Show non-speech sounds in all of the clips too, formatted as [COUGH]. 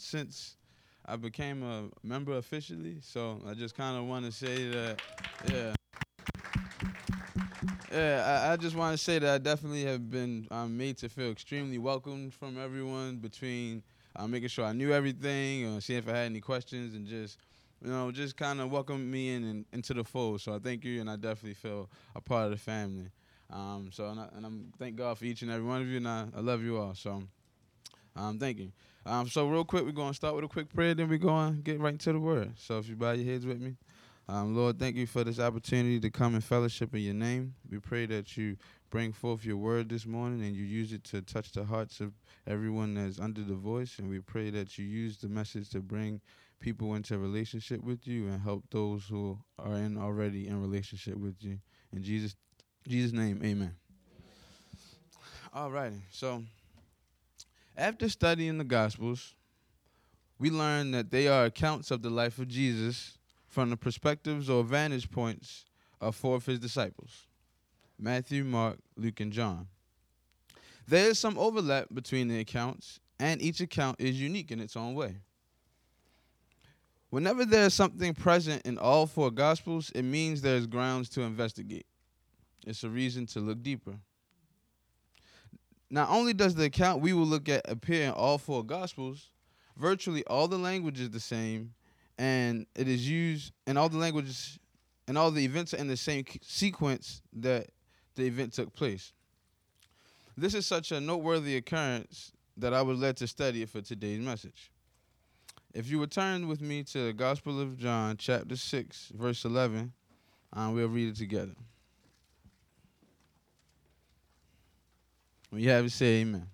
since I became a member officially. So I just kind of want to say that, yeah. Yeah, I, I just want to say that I definitely have been um, made to feel extremely welcomed from everyone between uh, making sure I knew everything, or seeing if I had any questions, and just you know, just kind of welcome me in and into the fold. So I thank you, and I definitely feel a part of the family. Um, so and, I, I'm thank God for each and every one of you, and I, I love you all. So um, thank you. Um, so real quick, we're gonna start with a quick prayer, then we're gonna get right into the word. So if you bow your heads with me. Um, Lord, thank you for this opportunity to come and fellowship in your name. We pray that you bring forth your word this morning and you use it to touch the hearts of everyone that's under the voice. And we pray that you use the message to bring people into relationship with you and help those who are in already in relationship with you. In Jesus Jesus name, amen. All righty. So after studying the gospels, we learn that they are accounts of the life of Jesus from the perspectives or vantage points of four of his disciples Matthew, Mark, Luke, and John. There is some overlap between the accounts, and each account is unique in its own way. Whenever there is something present in all four Gospels, it means there is grounds to investigate. It's a reason to look deeper. Not only does the account we will look at appear in all four Gospels, virtually all the language is the same, and it is used in all the languages and all the events are in the same sequence that the event took place. This is such a noteworthy occurrence that I was led to study it for today's message. If you would turn with me to the Gospel of John, chapter 6, verse 11, um, we'll read it together. You have say amen.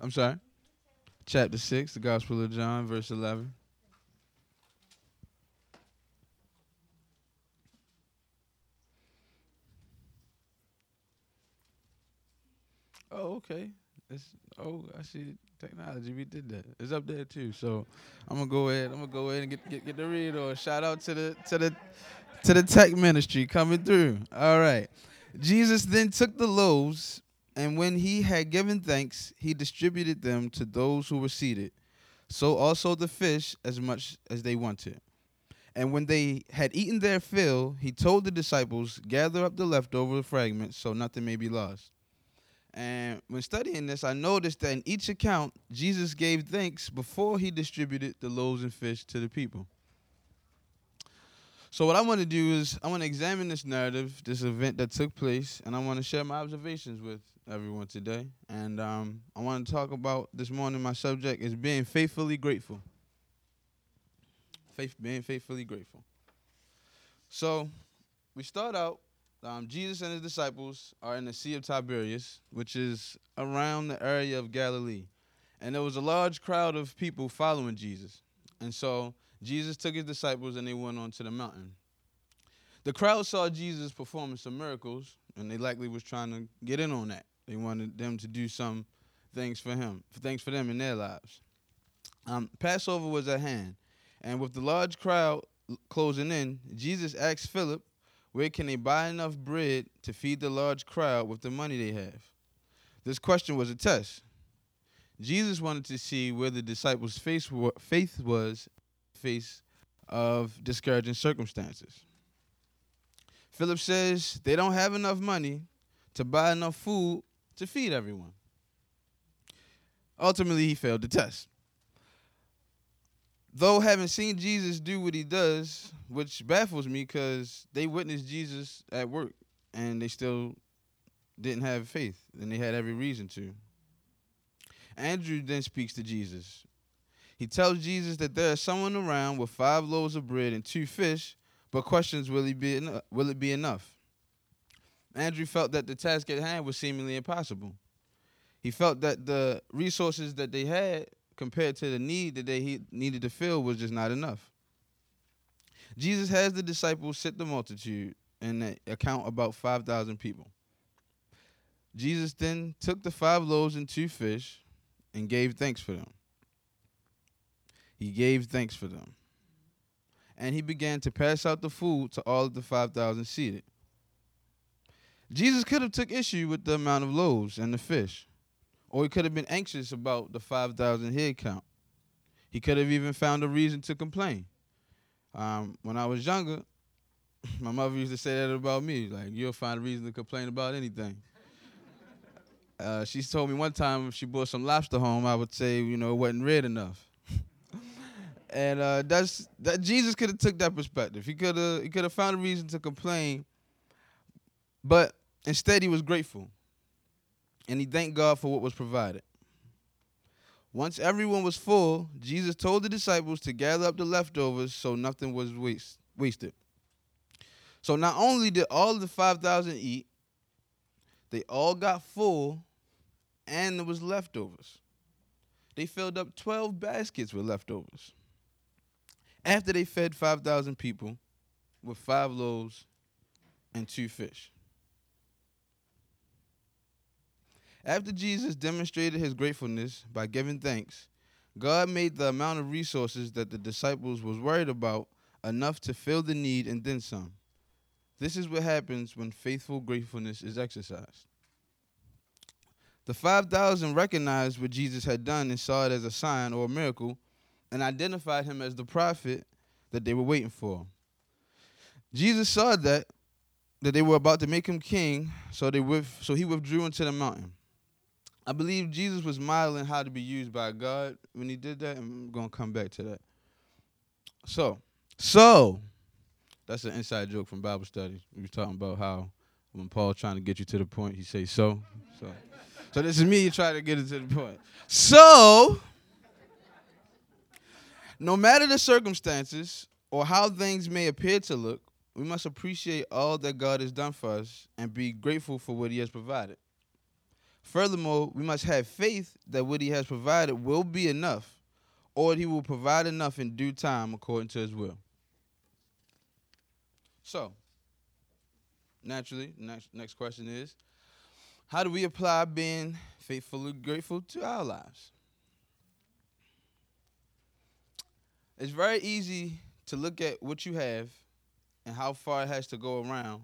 I'm sorry. Chapter 6, the Gospel of John, verse 11. Oh, okay. It's, oh, I see technology. We did that. It's up there too. So I'm gonna go ahead. I'm gonna go ahead and get get, get the read or shout out to the to the to the tech ministry coming through. All right. Jesus then took the loaves and when he had given thanks, he distributed them to those who were seated. So also the fish, as much as they wanted. And when they had eaten their fill, he told the disciples, Gather up the leftover fragments so nothing may be lost. And when studying this, I noticed that in each account, Jesus gave thanks before he distributed the loaves and fish to the people. So, what I want to do is, I want to examine this narrative, this event that took place, and I want to share my observations with everyone today. And um, I want to talk about this morning. My subject is being faithfully grateful. Faith, being faithfully grateful. So we start out. Um, Jesus and his disciples are in the Sea of Tiberias, which is around the area of Galilee, and there was a large crowd of people following Jesus. And so Jesus took his disciples and they went on to the mountain. The crowd saw Jesus performing some miracles, and they likely was trying to get in on that. They wanted them to do some things for him, things for them in their lives. Um, Passover was at hand, and with the large crowd closing in, Jesus asked Philip, "Where can they buy enough bread to feed the large crowd with the money they have?" This question was a test. Jesus wanted to see where the disciples' faith was face of discouraging circumstances. Philip says they don't have enough money to buy enough food to feed everyone. Ultimately, he failed the test. Though having seen Jesus do what he does, which baffles me because they witnessed Jesus at work and they still didn't have faith, and they had every reason to. Andrew then speaks to Jesus. He tells Jesus that there is someone around with five loaves of bread and two fish, but questions will, he be eno- will it be enough? Andrew felt that the task at hand was seemingly impossible. He felt that the resources that they had compared to the need that they needed to fill was just not enough. Jesus has the disciples sit the multitude and account about 5,000 people. Jesus then took the five loaves and two fish and gave thanks for them. He gave thanks for them. And he began to pass out the food to all of the 5,000 seated. Jesus could have took issue with the amount of loaves and the fish, or he could have been anxious about the 5,000 head count. He could have even found a reason to complain. Um, when I was younger, [LAUGHS] my mother used to say that about me, like you'll find a reason to complain about anything. [LAUGHS] Uh, she told me one time if she brought some lobster home, I would say, you know, it wasn't red enough. [LAUGHS] and uh, that's that. Jesus could have took that perspective. He could have he could have found a reason to complain, but instead he was grateful, and he thanked God for what was provided. Once everyone was full, Jesus told the disciples to gather up the leftovers so nothing was waste, wasted. So not only did all the 5,000 eat, they all got full and there was leftovers. They filled up 12 baskets with leftovers. After they fed 5,000 people with five loaves and two fish. After Jesus demonstrated his gratefulness by giving thanks, God made the amount of resources that the disciples was worried about enough to fill the need and then some. This is what happens when faithful gratefulness is exercised. The 5,000 recognized what Jesus had done and saw it as a sign or a miracle and identified him as the prophet that they were waiting for. Jesus saw that that they were about to make him king, so they with, so he withdrew into the mountain. I believe Jesus was modeling how to be used by God when he did that, and I'm to come back to that. So, so that's an inside joke from Bible study. We were talking about how when Paul's trying to get you to the point, he say so. So, so this is me trying to get it to the point. So, no matter the circumstances or how things may appear to look, we must appreciate all that God has done for us and be grateful for what He has provided. Furthermore, we must have faith that what He has provided will be enough, or He will provide enough in due time according to His will. So, naturally, next next question is, how do we apply being faithfully grateful to our lives? It's very easy to look at what you have and how far it has to go around,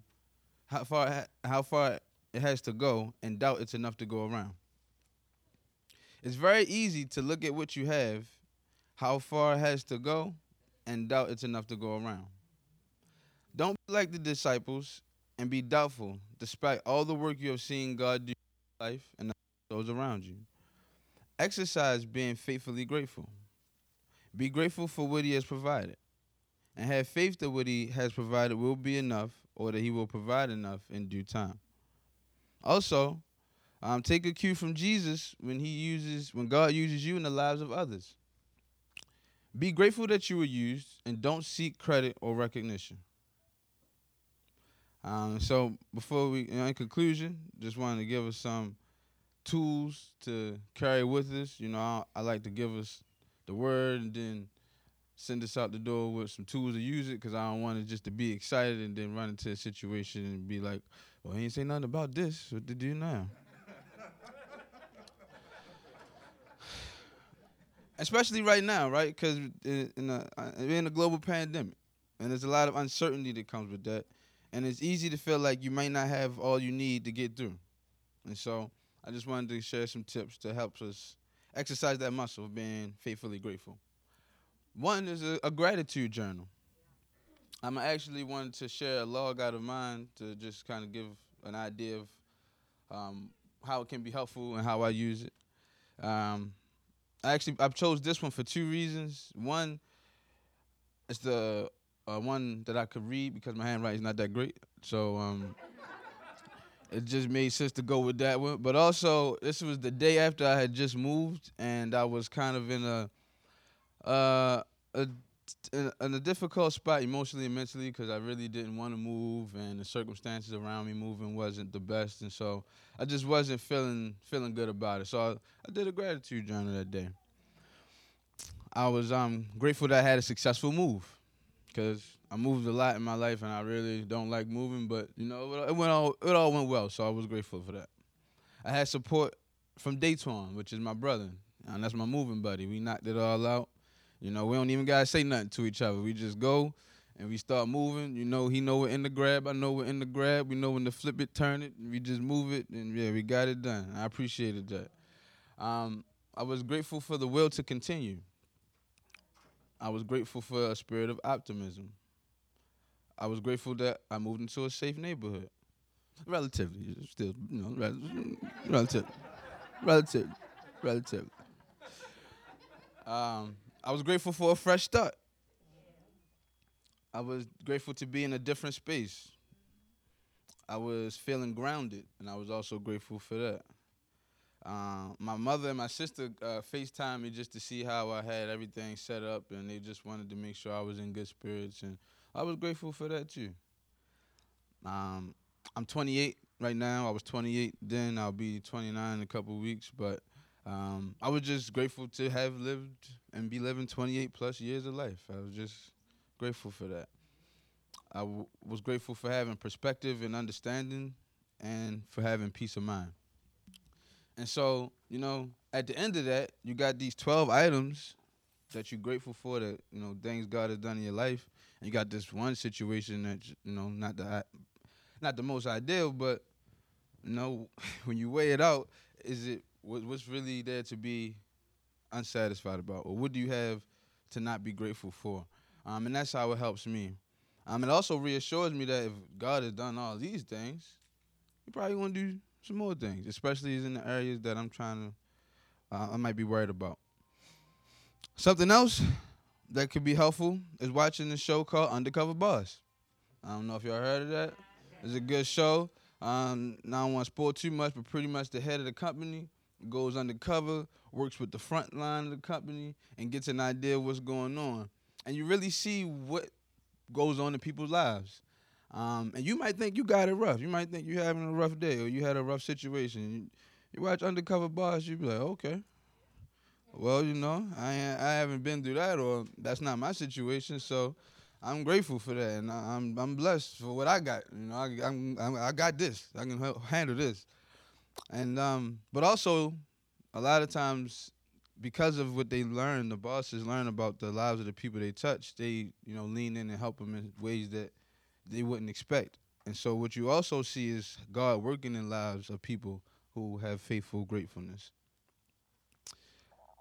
how far how far it has to go, and doubt it's enough to go around. It's very easy to look at what you have, how far it has to go, and doubt it's enough to go around. Don't be like the disciples and be doubtful, despite all the work you have seen God do in your life and those around you. Exercise being faithfully grateful. Be grateful for what He has provided, and have faith that what He has provided will be enough, or that He will provide enough in due time. Also, um, take a cue from Jesus when He uses when God uses you in the lives of others. Be grateful that you were used, and don't seek credit or recognition. Um, so before we, in conclusion, just wanted to give us some tools to carry with us. You know, I, I, like to give us the word and then send us out the door with some tools to use it because I don't want it just to be excited and then run into a situation and be like, well, he ain't say nothing about this. What to do now? Especially right now, right? Because a, uh, we're in a global pandemic, and there's a lot of uncertainty that comes with that and it's easy to feel like you might not have all you need to get through. And so I just wanted to share some tips to help us exercise that muscle of being faithfully grateful. One is a, a gratitude journal. I'm actually wanted to share a log out of mine to just kind of give an idea of um, how it can be helpful and how I use it. Um, I actually I chose this one for two reasons. One, it's the uh, one that I could read because my handwriting is not that great. So um, it just made sense to go with that one. But also, this was the day after I had just moved, and I was kind of in a Uh, a, in, a difficult spot emotionally and mentally because I really didn't want to move, and the circumstances around me moving wasn't the best, and so I just wasn't feeling feeling good about it. So I, I did a gratitude journal that day. I was um grateful that I had a successful move because I moved a lot in my life, and I really don't like moving, but you know it went all it all went well, so I was grateful for that. I had support from Dayton, which is my brother, and that's my moving buddy. We knocked it all out. You know, we don't even gotta say nothing to each other. We just go and we start moving. You know, he know we're in the grab. I know we're in the grab. We know when to flip it, turn it. we just move it, and yeah, we got it done. I appreciated that. Um, I was grateful for the will to continue. I was grateful for a spirit of optimism. I was grateful that I moved into a safe neighborhood. Relatively, still, you know, relative, relative, relative. Um, I was grateful for a fresh start. I was grateful to be in a different space. I was feeling grounded, and I was also grateful for that. Uh, my mother and my sister uh, FaceTimed me just to see how I had everything set up, and they just wanted to make sure I was in good spirits, and I was grateful for that too. Um, I'm 28 right now. I was 28 then. I'll be 29 in a couple weeks, but um, I was just grateful to have lived and be living 28 plus years of life. I was just grateful for that. I w- was grateful for having perspective and understanding and for having peace of mind. And so, you know, at the end of that, you got these 12 items that you're grateful for that, you know, things God has done in your life. And you got this one situation that, you know, not the not the most ideal, but you know, [LAUGHS] when you weigh it out, is it what's really there to be unsatisfied about, or what do you have to not be grateful for? Um, and that's how it helps me. Um, it also reassures me that if God has done all these things, He probably to do some more things, especially in the areas that I'm trying to, uh, I might be worried about. Something else that could be helpful is watching the show called Undercover Boss. I don't know if y'all heard of that. It's a good show. Um, now I don't want to spoil too much, but pretty much the head of the company goes undercover, works with the front line of the company, and gets an idea of what's going on. And you really see what goes on in people's lives. Um, and you might think you got it rough. You might think you're having a rough day or you had a rough situation. You, you watch Undercover Boss, you be like, okay. Well, you know, I I haven't been through that, or that's not my situation. So, I'm grateful for that, and I, am I'm blessed for what I got. You know, I I'm, I'm, i got this. I can handle this. And um, but also, a lot of times, because of what they learn, the bosses learn about the lives of the people they touch. They you know lean in and help them in ways that they wouldn't expect. And so, what you also see is God working in lives of people who have faithful gratefulness.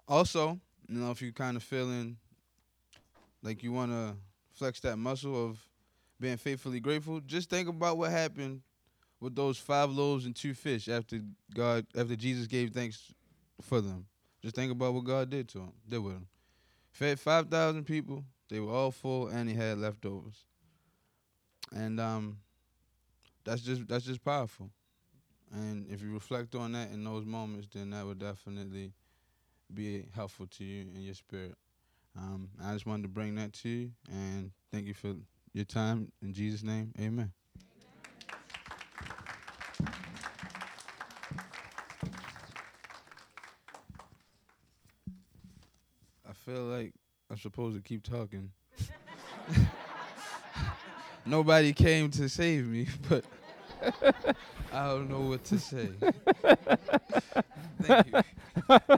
Also, you know, if you're kind of feeling like you want to flex that muscle of being faithfully grateful, just think about what happened with those five loaves and two fish after God after Jesus gave thanks for them. Just think about what God did to them, did with them. Fed five thousand people. They were all full, and he had leftovers. And um, that's just that's just powerful. And if you reflect on that in those moments, then that would definitely be helpful to you in your spirit. Um, I just wanted to bring that to you, and thank you for your time. In Jesus' name, amen. Feel like I'm supposed to keep talking. [LAUGHS] Nobody came to save me, [LAUGHS] but I don't know what to say. [LAUGHS] Thank you.